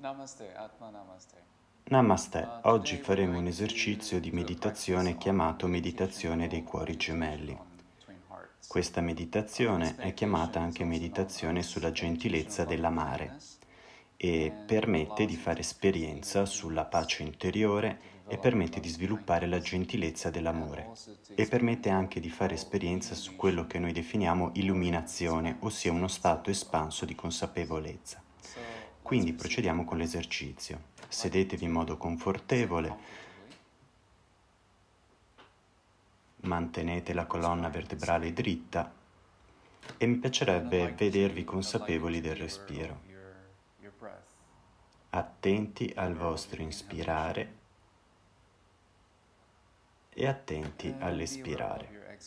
Namaste, Atma Namaste. Namaste, oggi faremo un esercizio di meditazione chiamato meditazione dei cuori gemelli. Questa meditazione è chiamata anche meditazione sulla gentilezza dell'amare e permette di fare esperienza sulla pace interiore e permette di sviluppare la gentilezza dell'amore e permette anche di fare esperienza su quello che noi definiamo illuminazione, ossia uno stato espanso di consapevolezza. Quindi procediamo con l'esercizio. Sedetevi in modo confortevole, mantenete la colonna vertebrale dritta e mi piacerebbe vedervi consapevoli del respiro. Attenti al vostro inspirare e attenti all'espirare.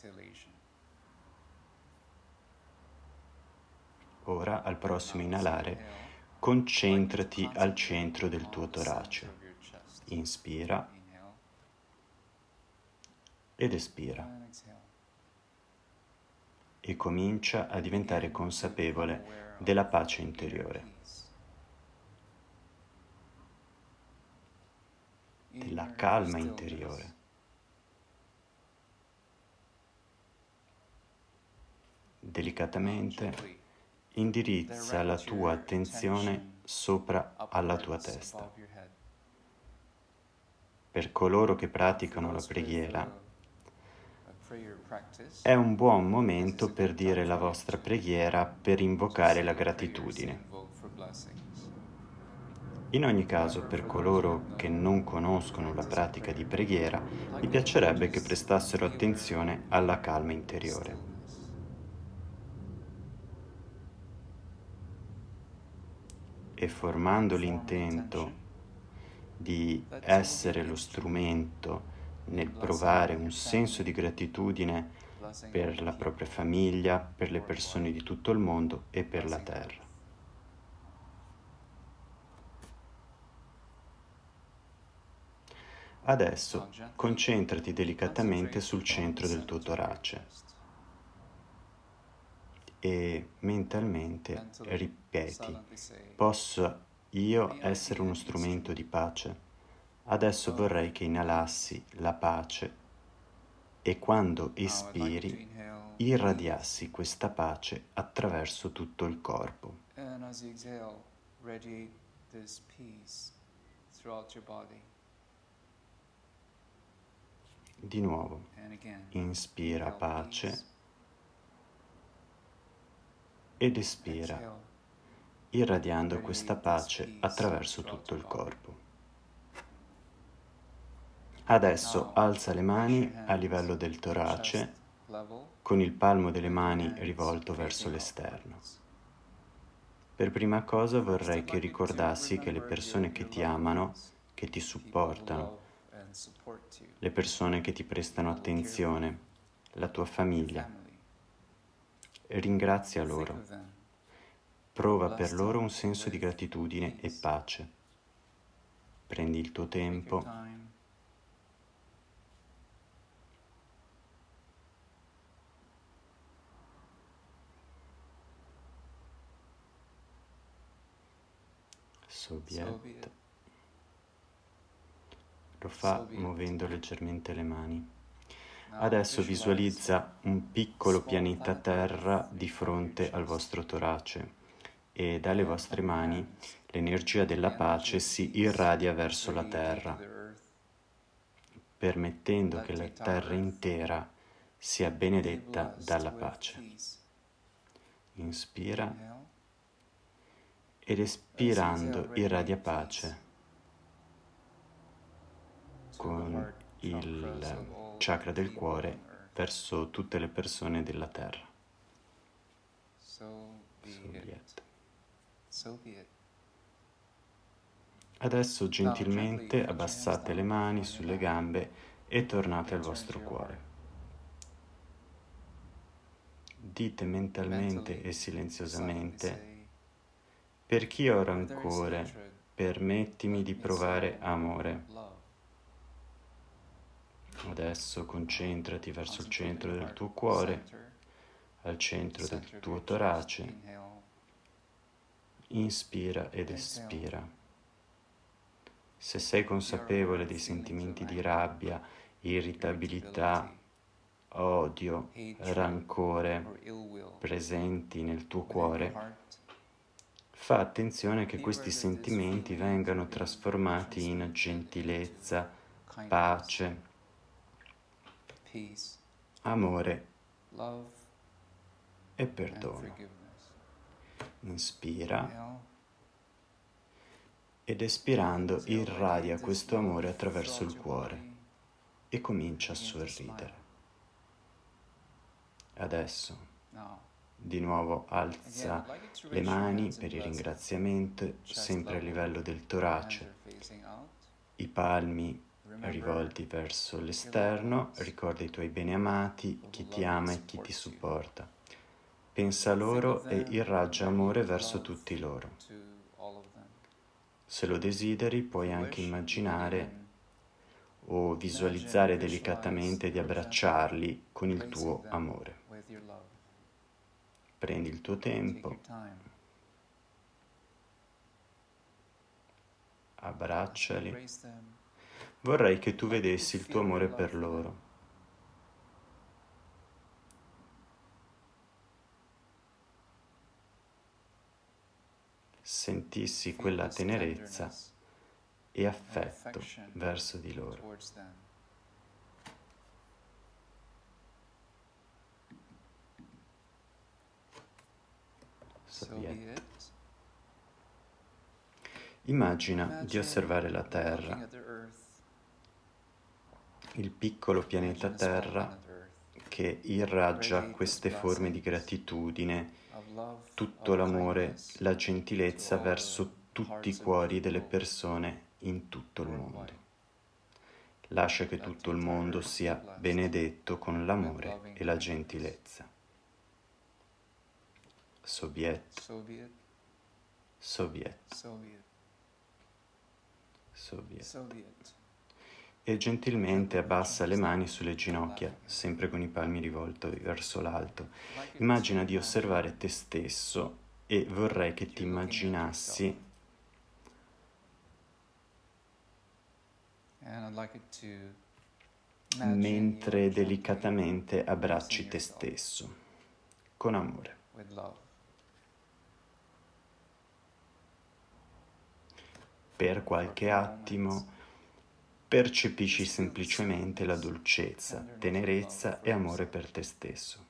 Ora, al prossimo inalare, concentrati al centro del tuo torace. Inspira ed espira. E comincia a diventare consapevole della pace interiore, della calma interiore. Delicatamente indirizza la tua attenzione sopra alla tua testa. Per coloro che praticano la preghiera, è un buon momento per dire la vostra preghiera per invocare la gratitudine. In ogni caso, per coloro che non conoscono la pratica di preghiera, mi piacerebbe che prestassero attenzione alla calma interiore. E formando l'intento di essere lo strumento nel provare un senso di gratitudine per la propria famiglia, per le persone di tutto il mondo e per la terra. Adesso concentrati delicatamente sul centro del tuo torace e mentalmente ripeti, posso io essere uno strumento di pace? Adesso vorrei che inalassi la pace e quando espiri irradiassi questa pace attraverso tutto il corpo. Di nuovo, inspira pace ed espira, irradiando questa pace attraverso tutto il corpo. Adesso alza le mani a livello del torace con il palmo delle mani rivolto verso l'esterno. Per prima cosa vorrei che ricordassi che le persone che ti amano, che ti supportano, le persone che ti prestano attenzione, la tua famiglia, ringrazia loro. Prova per loro un senso di gratitudine e pace. Prendi il tuo tempo. Soviet. Lo fa muovendo leggermente le mani. Adesso visualizza un piccolo pianeta Terra di fronte al vostro torace e dalle vostre mani l'energia della pace si irradia verso la Terra, permettendo che la Terra intera sia benedetta dalla pace. Inspira ed espirando irradia pace con il chakra del cuore verso tutte le persone della Terra. Adesso gentilmente abbassate le mani sulle gambe e tornate al vostro cuore. Dite mentalmente e silenziosamente, per chi ho rancore, permettimi di provare amore. Adesso concentrati verso il centro del tuo cuore, al centro del tuo torace. Inspira ed espira. Se sei consapevole dei sentimenti di rabbia, irritabilità, odio, rancore presenti nel tuo cuore, fa attenzione che questi sentimenti vengano trasformati in gentilezza, pace, amore. e perdono. Inspira. Ed espirando irradia questo amore attraverso il cuore. E comincia a sorridere. Adesso, di nuovo alza le mani per il ringraziamento, sempre a livello del torace, i palmi rivolti verso l'esterno, ricorda i tuoi beni amati, chi ti ama e chi ti supporta. Pensa a loro e irraggia amore verso tutti loro. Se lo desideri puoi anche immaginare o visualizzare delicatamente di abbracciarli con il tuo amore. Prendi il tuo tempo, abbracciali. Vorrei che tu vedessi il tuo amore per loro. Sentissi quella tenerezza e affetto verso di loro. Immagina di osservare la Terra, il piccolo pianeta Terra che irraggia queste forme di gratitudine, tutto l'amore, la gentilezza verso tutti i cuori delle persone in tutto il mondo. Lascia che tutto il mondo sia benedetto con l'amore e la gentilezza. Soviet. Soviet. Soviet. E gentilmente abbassa le mani sulle ginocchia, sempre con i palmi rivolti verso l'alto. Immagina di osservare te stesso e vorrei che ti immaginassi mentre delicatamente abbracci te stesso, con amore. Per qualche attimo percepisci semplicemente la dolcezza, tenerezza e amore per te stesso.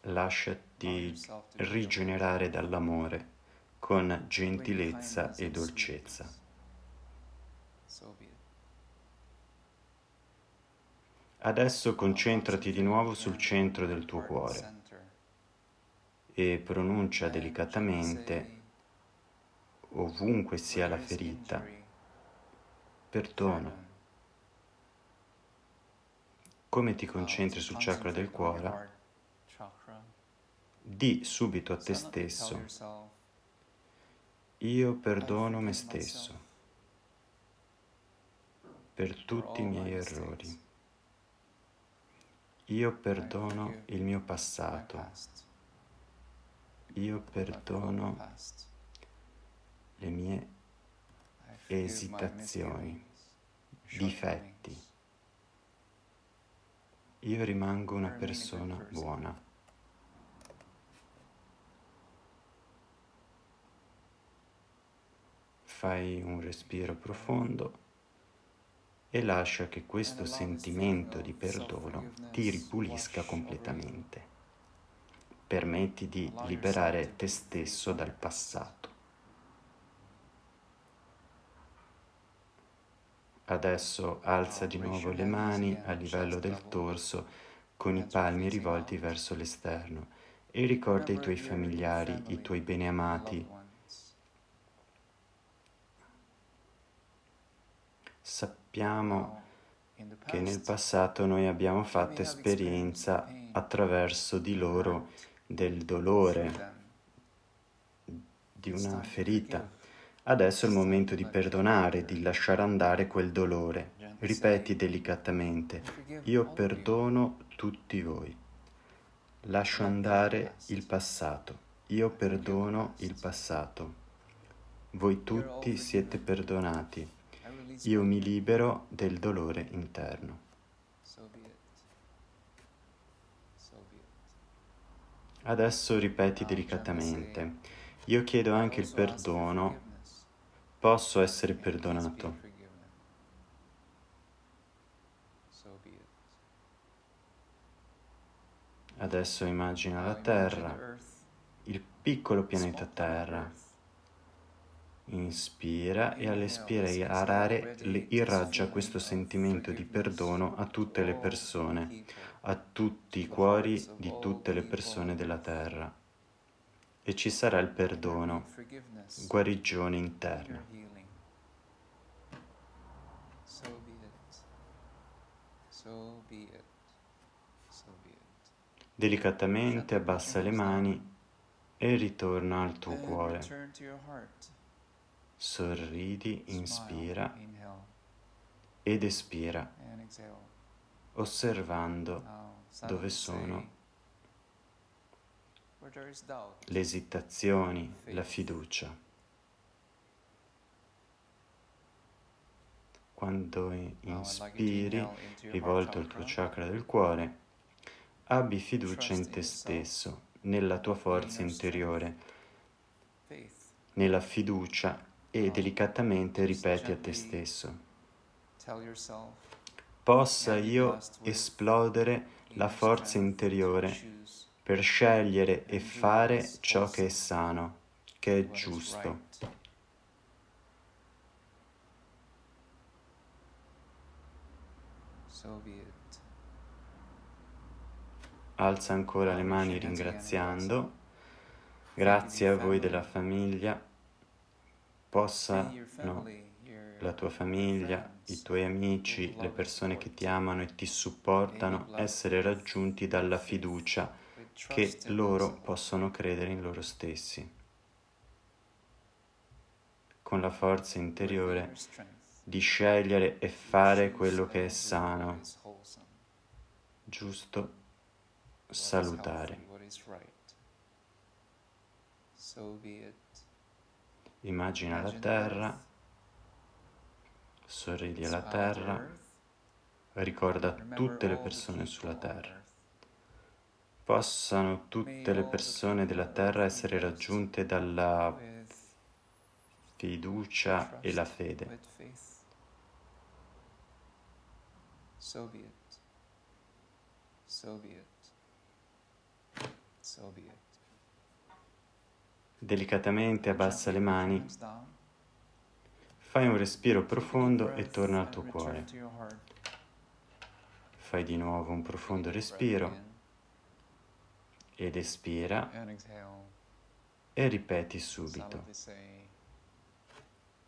Lasciati rigenerare dall'amore con gentilezza e dolcezza. Adesso concentrati di nuovo sul centro del tuo cuore e pronuncia delicatamente, ovunque sia la ferita, perdono. Come ti concentri sul chakra del cuore, di subito a te stesso, io perdono me stesso per tutti i miei errori. Io perdono il mio passato. Io perdono le mie esitazioni, difetti. Io rimango una persona buona. fai un respiro profondo e lascia che questo sentimento di perdono ti ripulisca completamente. Permetti di liberare te stesso dal passato. Adesso alza di nuovo le mani a livello del torso con i palmi rivolti verso l'esterno e ricorda i tuoi familiari, i tuoi beneamati, Sappiamo che nel passato noi abbiamo fatto esperienza attraverso di loro del dolore, di una ferita. Adesso è il momento di perdonare, di lasciare andare quel dolore. Ripeti delicatamente, io perdono tutti voi. Lascio andare il passato, io perdono il passato. Voi tutti siete perdonati. Io mi libero del dolore interno. Adesso ripeti delicatamente, io chiedo anche il perdono, posso essere perdonato. Adesso immagina la Terra, il piccolo pianeta Terra. Inspira e all'espirare irraggia questo sentimento di perdono a tutte le persone, a tutti i cuori di tutte le persone della Terra. E ci sarà il perdono, guarigione interna. Delicatamente abbassa le mani e ritorna al tuo cuore. Sorridi, inspira ed espira, osservando dove sono. le esitazioni, la fiducia. Quando inspiri, rivolto al tuo chakra. del cuore, abbi fiducia in te stesso, nella tua forza interiore, nella fiducia e delicatamente ripeti a te stesso. Possa io esplodere la forza interiore per scegliere e fare ciò che è sano, che è giusto. Alza ancora le mani ringraziando. Grazie a voi della famiglia possano la tua famiglia, i tuoi amici, le persone che ti amano e ti supportano essere raggiunti dalla fiducia che loro possono credere in loro stessi, con la forza interiore di scegliere e fare quello che è sano, giusto, salutare. Immagina la terra, sorridi alla terra, ricorda tutte le persone sulla terra. Possano tutte le persone della terra essere raggiunte dalla fiducia e la fede. So be it. So be it. So be it. Delicatamente abbassa le mani, fai un respiro profondo e torna al tuo cuore. Fai di nuovo un profondo respiro ed espira e ripeti subito.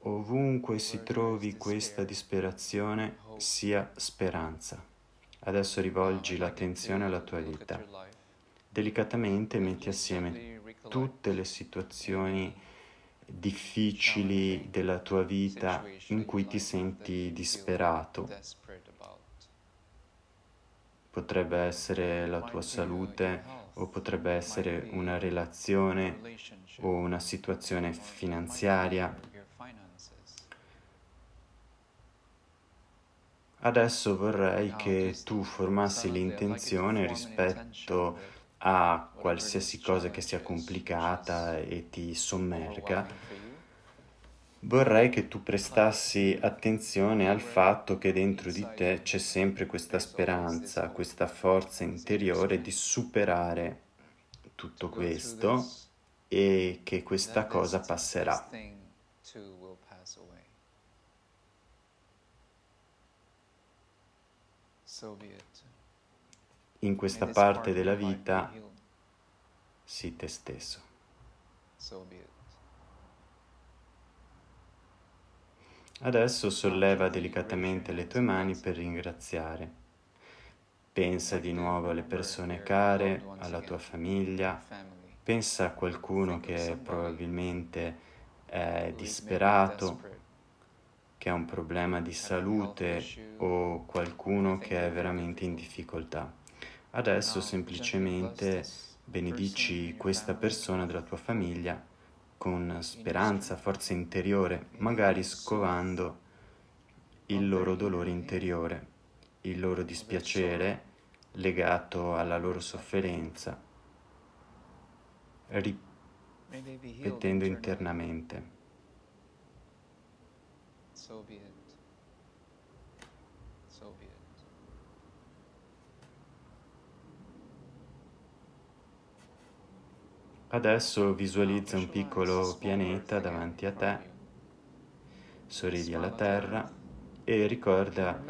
Ovunque si trovi questa disperazione sia speranza. Adesso rivolgi l'attenzione alla tua vita. Delicatamente metti assieme tutte le situazioni difficili della tua vita in cui ti senti disperato. Potrebbe essere la tua salute o potrebbe essere una relazione o una situazione finanziaria. Adesso vorrei che tu formassi l'intenzione rispetto a qualsiasi cosa che sia complicata e ti sommerga, vorrei che tu prestassi attenzione al fatto che dentro di te c'è sempre questa speranza, questa forza interiore di superare tutto questo e che questa cosa passerà. So be it in questa parte della vita sii te stesso. Adesso solleva delicatamente le tue mani per ringraziare. Pensa di nuovo alle persone care, alla tua famiglia, pensa a qualcuno che probabilmente è disperato, che ha un problema di salute o qualcuno che è veramente in difficoltà. Adesso semplicemente benedici questa persona della tua famiglia con speranza, forza interiore, magari scovando il loro dolore interiore, il loro dispiacere legato alla loro sofferenza, ripetendo internamente. So be it. So be it. Adesso visualizza un piccolo pianeta davanti a te, sorridi alla Terra e ricorda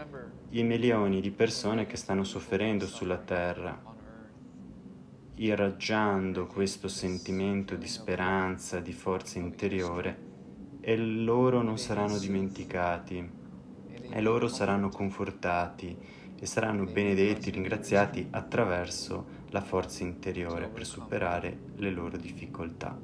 i milioni di persone che stanno soffrendo sulla Terra, irraggiando questo sentimento di speranza, di forza interiore e loro non saranno dimenticati e loro saranno confortati e saranno benedetti, ringraziati attraverso la forza interiore per superare le loro difficoltà.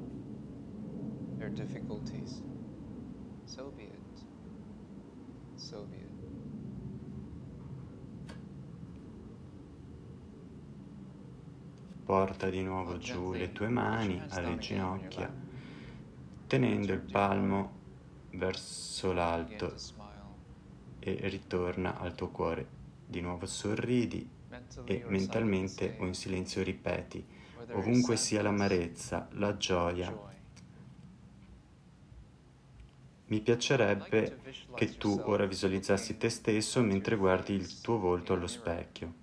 Porta di nuovo giù le tue mani alle ginocchia, tenendo il palmo verso l'alto e ritorna al tuo cuore. Di nuovo sorridi e mentalmente o in silenzio ripeti, ovunque sia l'amarezza, la gioia. Mi piacerebbe che tu ora visualizzassi te stesso mentre guardi il tuo volto allo specchio.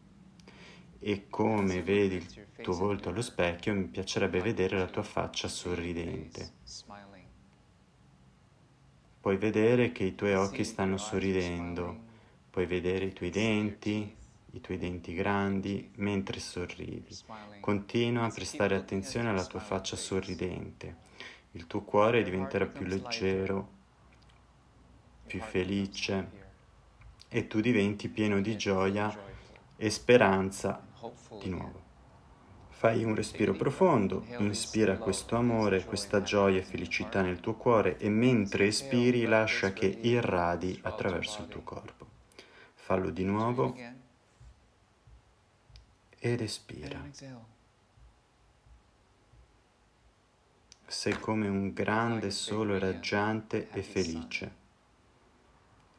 E come vedi il tuo volto allo specchio, mi piacerebbe vedere la tua faccia sorridente. Puoi vedere che i tuoi occhi stanno sorridendo, puoi vedere i tuoi denti, i tuoi denti grandi mentre sorridi. Continua a prestare attenzione alla tua faccia sorridente. Il tuo cuore diventerà più leggero, più felice e tu diventi pieno di gioia e speranza di nuovo. Fai un respiro profondo, inspira questo amore, questa gioia e felicità nel tuo cuore e mentre espiri lascia che irradi attraverso il tuo corpo. Fallo di nuovo ed espira. Sei come un grande sole raggiante e felice.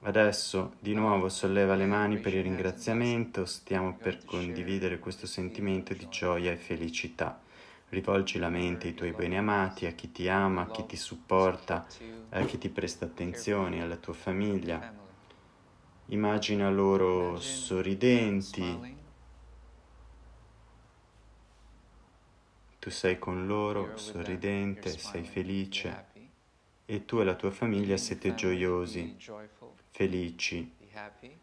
Adesso di nuovo solleva le mani per il ringraziamento, stiamo per condividere questo sentimento di gioia e felicità. Rivolgi la mente ai tuoi beni amati, a chi ti ama, a chi ti supporta, a chi ti presta attenzione, alla tua famiglia. Immagina loro sorridenti, Tu sei con loro, sorridente, sei felice. e tu e la tua famiglia siete gioiosi, felici,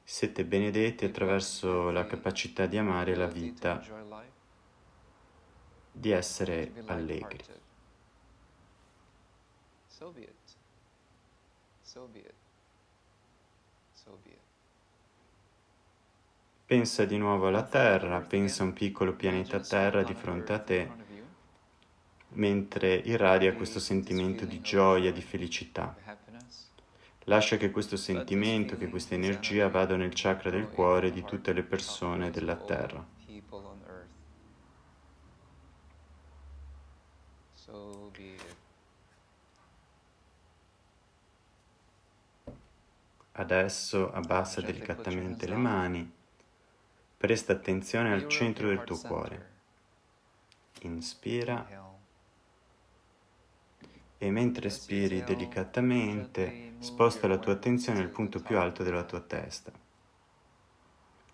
siete benedetti attraverso la capacità di amare la vita, di essere allegri. So be it. So be it. So be it. Pensa di nuovo alla Terra, pensa a un piccolo pianeta Terra di fronte a te mentre irradia questo sentimento di gioia, di felicità. Lascia che questo sentimento, che questa energia vada nel chakra del cuore di tutte le persone della terra. Adesso abbassa delicatamente le mani, presta attenzione al centro del tuo cuore. Inspira e mentre espiri delicatamente sposta la tua attenzione al punto più alto della tua testa.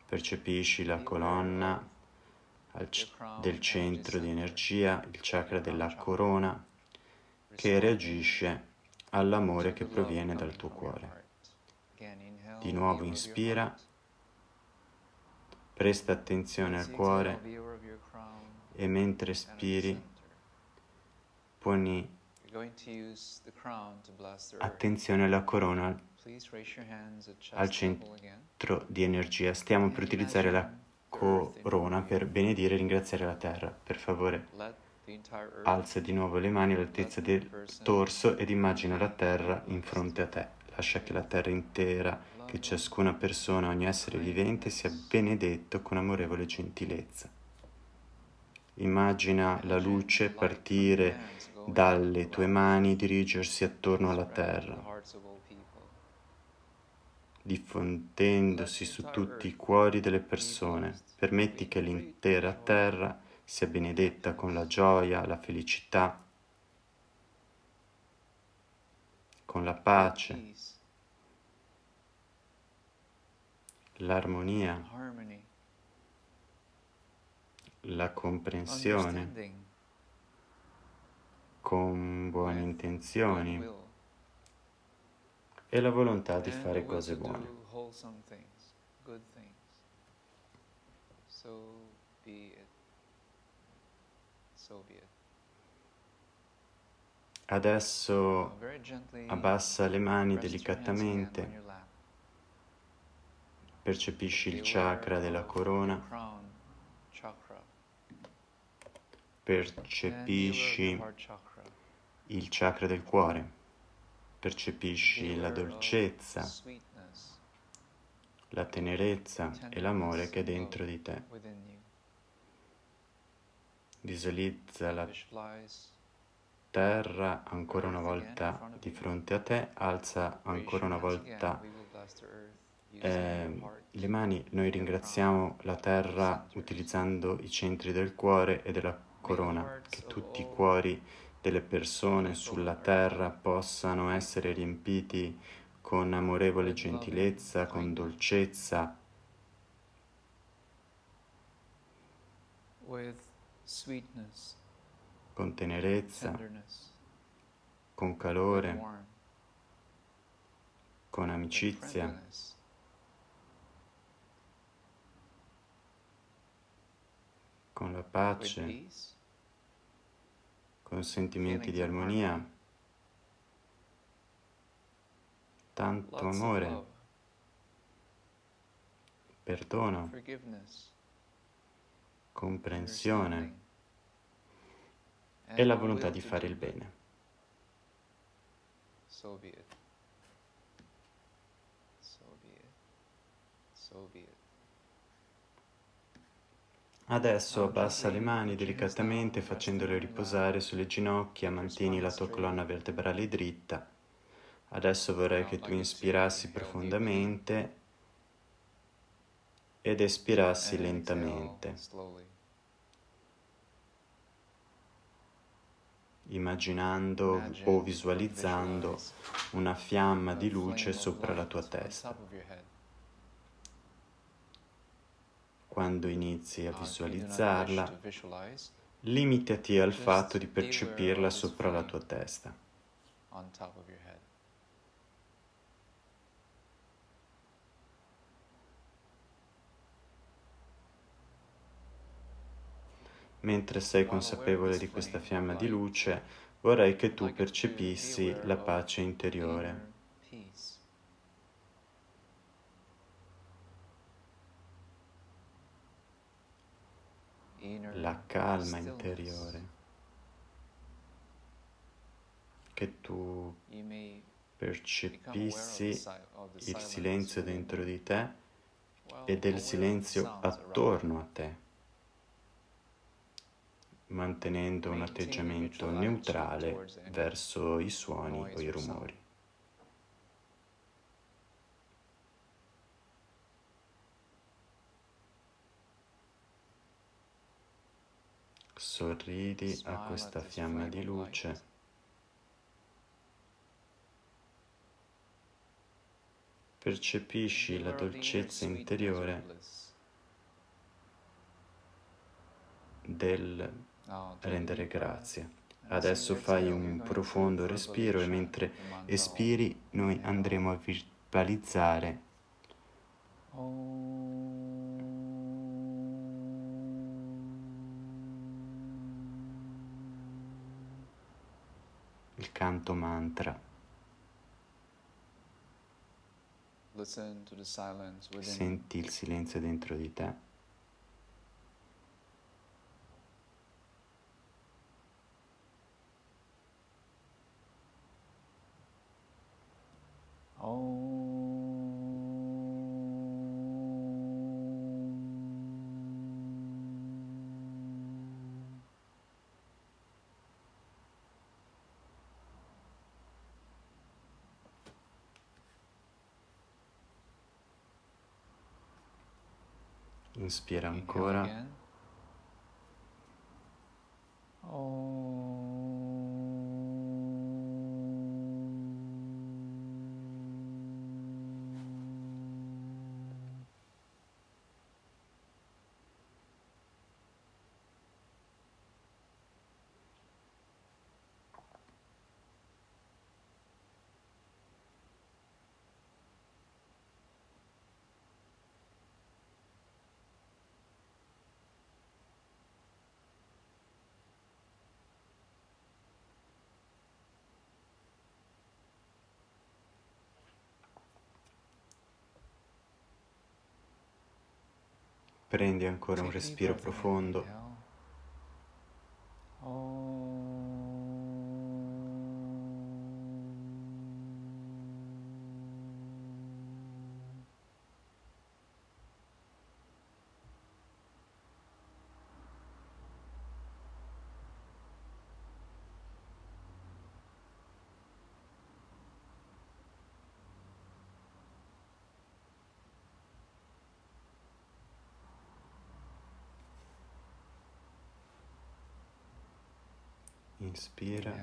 Percepisci la colonna del centro di energia, il chakra della corona, che reagisce all'amore che proviene dal tuo cuore. Di nuovo inspira, presta attenzione al cuore e mentre espiri poni Attenzione alla corona al centro di energia. Stiamo per utilizzare la corona per benedire e ringraziare la terra. Per favore, Alza di nuovo le mani all'altezza del torso ed immagina la terra in fronte a te. Lascia che la terra intera, che ciascuna persona, ogni essere vivente sia benedetto con amorevole gentilezza. Immagina la luce partire dalle tue mani, dirigersi attorno alla terra diffondendosi su tutti i cuori delle persone. Permetti che l'intera terra sia benedetta con la gioia, la felicità, con la pace, l'armonia, la comprensione, con buone intenzioni e la volontà di fare cose buone. Adesso abbassa le mani delicatamente, percepisci il chakra della corona, percepisci il chakra del cuore. Percepisci la dolcezza, la tenerezza e l'amore che è dentro di te. Visualizza la terra ancora una volta di fronte a te, alza ancora una volta eh, le mani. Noi ringraziamo la terra utilizzando i centri del cuore e della corona, che tutti i cuori delle persone sulla terra possano essere riempiti con amorevole gentilezza, con dolcezza, con tenerezza, con calore, con amicizia. con la pace, con sentimenti di armonia, tanto amore, perdono, comprensione e la volontà di fare il bene. So be it. So be it. So be it. Adesso abbassa le mani delicatamente facendole riposare sulle ginocchia, mantieni la tua colonna vertebrale dritta. Adesso vorrei che tu inspirassi profondamente ed espirassi lentamente, immaginando o visualizzando una fiamma di luce sopra la tua testa. Quando inizi a visualizzarla, limitati al fatto di percepirla sopra la tua testa. Mentre sei consapevole di questa fiamma di luce, vorrei che tu percepissi la pace interiore. La calma interiore che tu percepissi il silenzio dentro di te e del silenzio attorno a te, mantenendo un atteggiamento neutrale verso i suoni o i rumori. Sorridi a questa fiamma di luce. Percepisci la dolcezza interiore del rendere grazie. Adesso fai un profondo respiro e mentre espiri noi andremo a verbalizzare il canto mantra. Senti il silenzio dentro di te. Oh. Inspira ancora. Prendi ancora un respiro profondo. Inspira.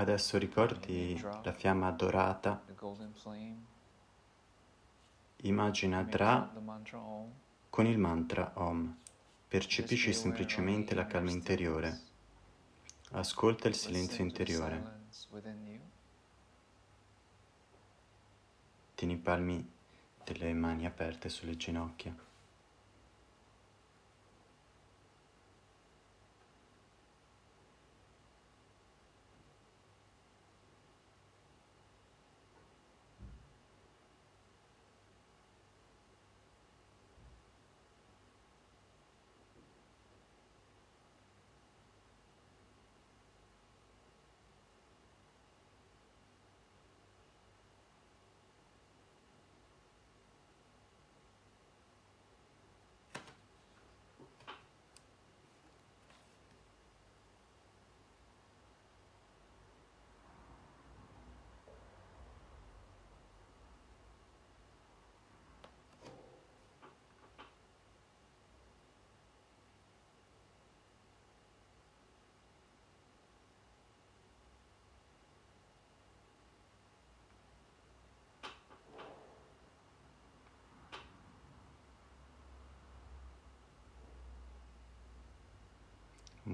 Adesso ricordi la fiamma dorata. Immagina Dra con il mantra Om. Percepisci semplicemente la calma interiore. Ascolta il silenzio interiore. Tieni i palmi delle mani aperte sulle ginocchia.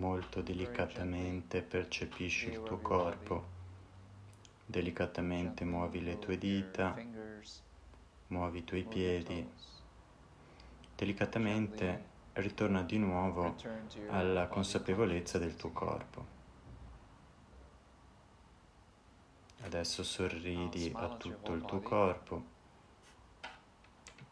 Molto delicatamente percepisci il tuo corpo, delicatamente muovi le tue dita, muovi i tuoi piedi, delicatamente ritorna di nuovo alla consapevolezza del tuo corpo. Adesso sorridi a tutto il tuo corpo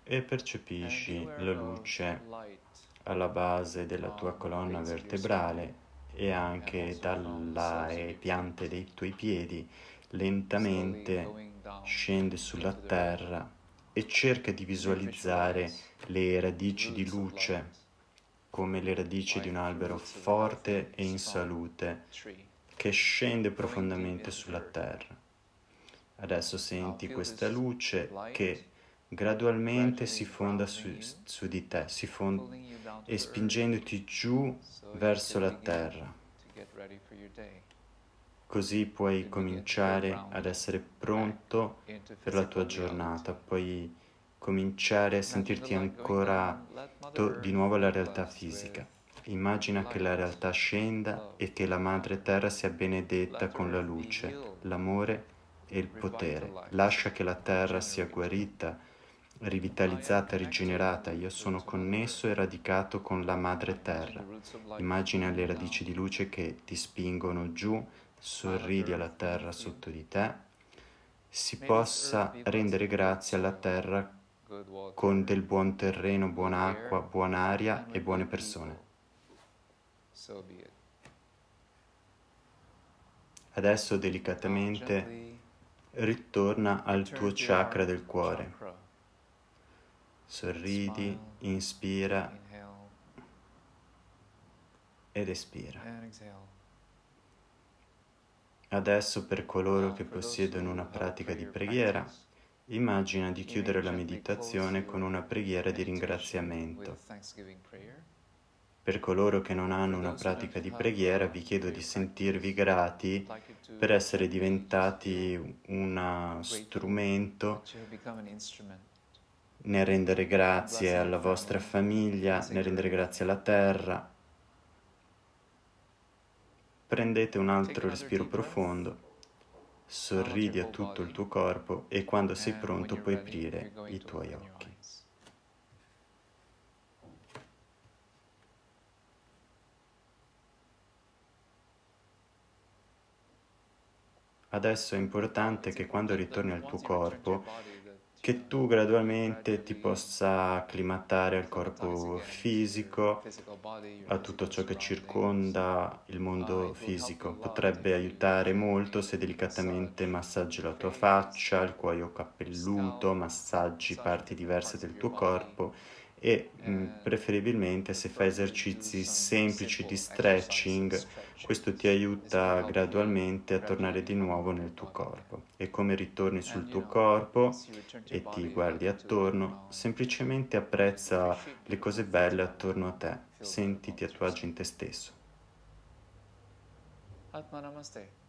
e percepisci la luce alla base della tua colonna vertebrale e anche dalle piante dei tuoi piedi, lentamente scende sulla terra e cerca di visualizzare le radici di luce come le radici di un albero forte e in salute che scende profondamente sulla terra. Adesso senti questa luce che gradualmente si fonda su, su di te, si fonda e spingendoti giù verso la terra. Così puoi cominciare ad essere pronto per la tua giornata, puoi cominciare a sentirti ancora to- di nuovo alla realtà fisica. Immagina che la realtà scenda e che la Madre Terra sia benedetta con la luce, l'amore e il potere. Lascia che la Terra sia guarita, rivitalizzata, rigenerata. Io sono connesso e radicato con la Madre Terra. Immagina le radici di luce che ti spingono giù, sorridi alla Terra sotto di te. Si possa rendere grazie alla Terra con del buon terreno, buona acqua, buona aria e buone persone. Adesso delicatamente ritorna al tuo chakra del cuore. Sorridi, inspira ed espira. Adesso per coloro che possiedono una pratica di preghiera, immagina di chiudere la meditazione con una preghiera di ringraziamento. Per coloro che non hanno una pratica di preghiera, vi chiedo di sentirvi grati per essere diventati uno strumento nel rendere grazie alla vostra famiglia, nel rendere grazie alla terra. Prendete un altro respiro profondo, sorridi a tutto il tuo corpo e quando sei pronto puoi aprire i tuoi occhi. Adesso è importante che quando ritorni al tuo corpo che tu gradualmente ti possa acclimatare al corpo fisico, a tutto ciò che circonda il mondo fisico. Potrebbe aiutare molto se delicatamente massaggi la tua faccia, il cuoio capelluto, massaggi parti diverse del tuo corpo e mh, mm, preferibilmente se fai esercizi semplici di stretching, questo ti aiuta gradualmente a tornare di nuovo nel tuo corpo. E come ritorni sul tuo corpo e ti guardi attorno, semplicemente apprezza le cose belle attorno a te, sentiti a tuo agio in te stesso. Atma Namaste.